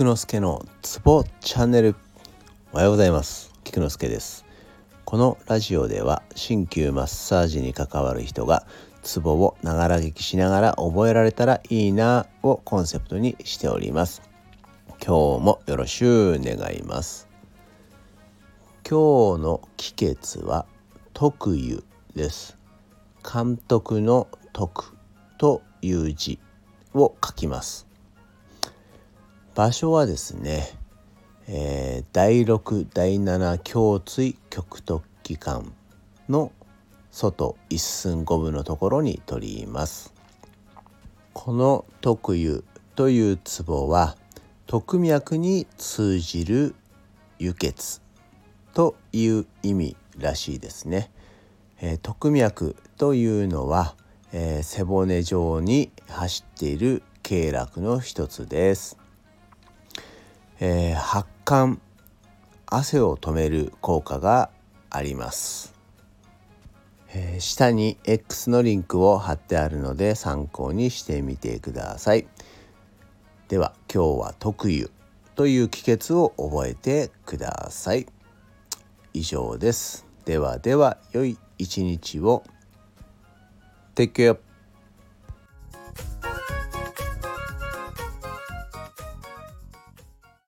菊之助のツボチャンネル。おはようございます。菊之助です。このラジオでは鍼灸マッサージに関わる人がツボをながら聞きしながら覚えられたらいいなをコンセプトにしております。今日もよろしゅう願います。今日の帰結は徳湯です。監督の徳という字を書きます。場所はですね、えー、第6第7胸椎極突起管の外一寸五分のところに取ります。この特湯というツボは特脈に通じる輸血という意味らしいですね、えー、特脈というのは、えー、背骨状に走っている経絡の一つです。えー、発汗汗を止める効果があります、えー、下に X のリンクを貼ってあるので参考にしてみてください。では今日は特有という帰結を覚えてください。以上です。ではでは良い一日を。Take care.